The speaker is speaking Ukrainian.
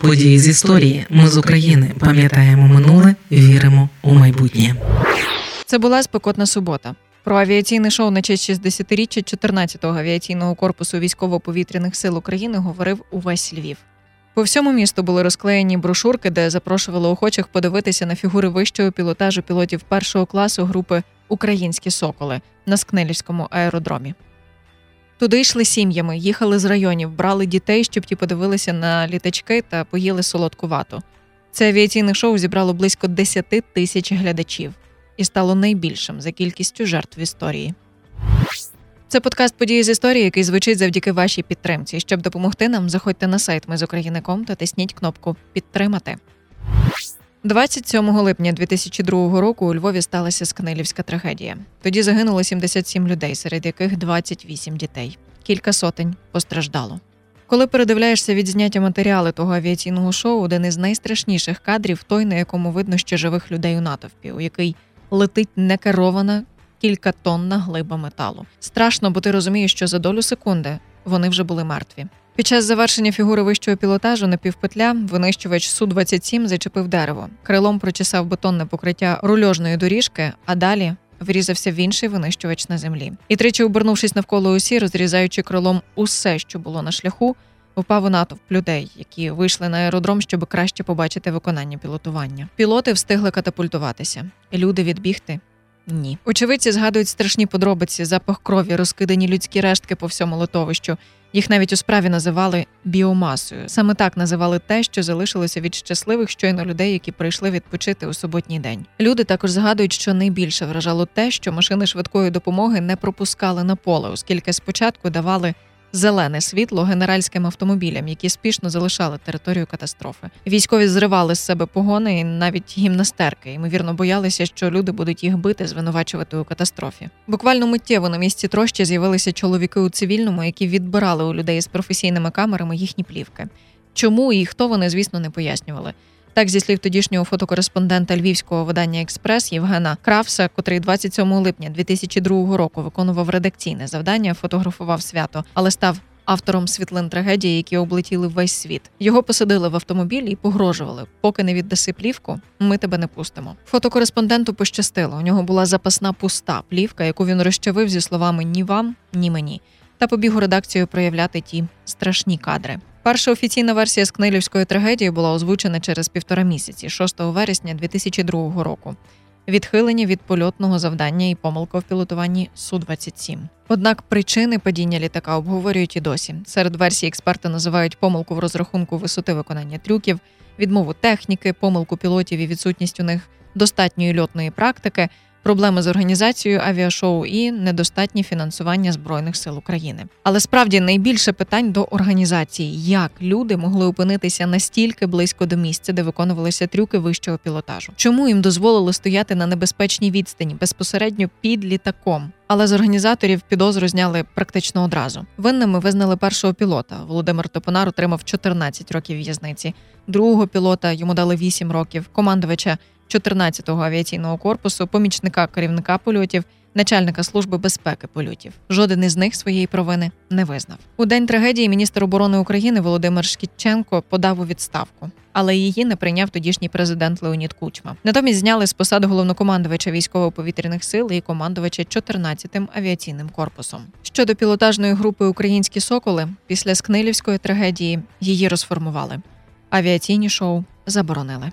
Події з історії. Ми з України пам'ятаємо минуле, віримо у майбутнє. Це була спекотна субота. Про авіаційне шоу на честь 60-річчя 14-го авіаційного корпусу військово-повітряних сил України говорив увесь Львів. По всьому місту були розклеєні брошурки, де запрошували охочих подивитися на фігури вищого пілотажу пілотів першого класу групи Українські соколи на Скнелівському аеродромі. Туди йшли сім'ями, їхали з районів, брали дітей, щоб ті подивилися на літачки та поїли солодку вату. Це авіаційне шоу зібрало близько 10 тисяч глядачів і стало найбільшим за кількістю жертв в історії. Це подкаст події з історії, який звучить завдяки вашій підтримці. Щоб допомогти нам, заходьте на сайт Ми з України.ком та тисніть кнопку Підтримати. 27 липня 2002 року у Львові сталася скнилівська трагедія. Тоді загинуло 77 людей, серед яких 28 дітей. Кілька сотень постраждало. Коли передивляєшся відзняття матеріали того авіаційного шоу, один із найстрашніших кадрів той, на якому видно ще живих людей у натовпі, у який летить некерована кількатонна глиба металу. Страшно, бо ти розумієш, що за долю секунди вони вже були мертві. Під час завершення фігури вищого пілотажу на півпетля винищувач су 27 зачепив дерево, крилом прочесав бетонне покриття рульожної доріжки, а далі врізався в інший винищувач на землі. І тричі, обернувшись навколо усі, розрізаючи крилом усе, що було на шляху, упав у натовп людей, які вийшли на аеродром, щоб краще побачити виконання пілотування. Пілоти встигли катапультуватися, і люди відбігти. Ні, очевидці згадують страшні подробиці, запах крові, розкидані людські рештки по всьому литовищу. Їх навіть у справі називали біомасою. Саме так називали те, що залишилося від щасливих щойно людей, які прийшли відпочити у суботній день. Люди також згадують, що найбільше вражало те, що машини швидкої допомоги не пропускали на поле, оскільки спочатку давали зелене світло генеральським автомобілям, які спішно залишали територію катастрофи. Військові зривали з себе погони і навіть гімнастерки. Ймовірно, боялися, що люди будуть їх бити, звинувачувати у катастрофі. Буквально миттєво на місці трощі з'явилися чоловіки у цивільному, які відбирали у людей з професійними камерами їхні плівки. Чому і хто вони, звісно, не пояснювали. Так, зі слів тодішнього фотокореспондента львівського видання Експрес Євгена Кравса, котрий 27 липня 2002 року виконував редакційне завдання, фотографував свято, але став автором світлин трагедії, які облетіли весь світ. Його посадили в автомобіль і погрожували. Поки не віддаси плівку, ми тебе не пустимо. Фотокореспонденту пощастило. У нього була запасна пуста плівка, яку він розчавив зі словами ні вам, ні мені. Та побіг у редакцію проявляти ті страшні кадри. Перша офіційна версія Скнилівської трагедії була озвучена через півтора місяці, 6 вересня 2002 року. Відхилення від польотного завдання і помилка в пілотуванні су 27 Однак причини падіння літака обговорюють і досі. Серед версій експерти називають помилку в розрахунку висоти виконання трюків, відмову техніки, помилку пілотів і відсутність у них достатньої льотної практики, проблеми з організацією авіашоу і недостатнє фінансування збройних сил України. Але справді найбільше питань до організації, як люди могли опинитися настільки близько до місця, де виконувалися трюки вищого пілотажу. Чому їм дозволили стояти на небезпечній відстані безпосередньо під літаком? Але з організаторів підозру зняли практично одразу. Винними визнали першого пілота. Володимир Топонар отримав 14 років в'язниці. Другого пілота йому дали 8 років. Командувача 14-го авіаційного корпусу, помічника керівника польотів, начальника служби безпеки польотів. Жоден із них своєї провини не визнав. У день трагедії міністр оборони України Володимир Шкітченко подав у відставку, але її не прийняв тодішній президент Леонід Кучма. Натомість зняли з посади головнокомандувача військово-повітряних сил і командувача 14-тим авіаційним корпусом. Щодо пілотажної групи Українські соколи після Скнилівської трагедії її розформували. Авіаційні шоу заборонили.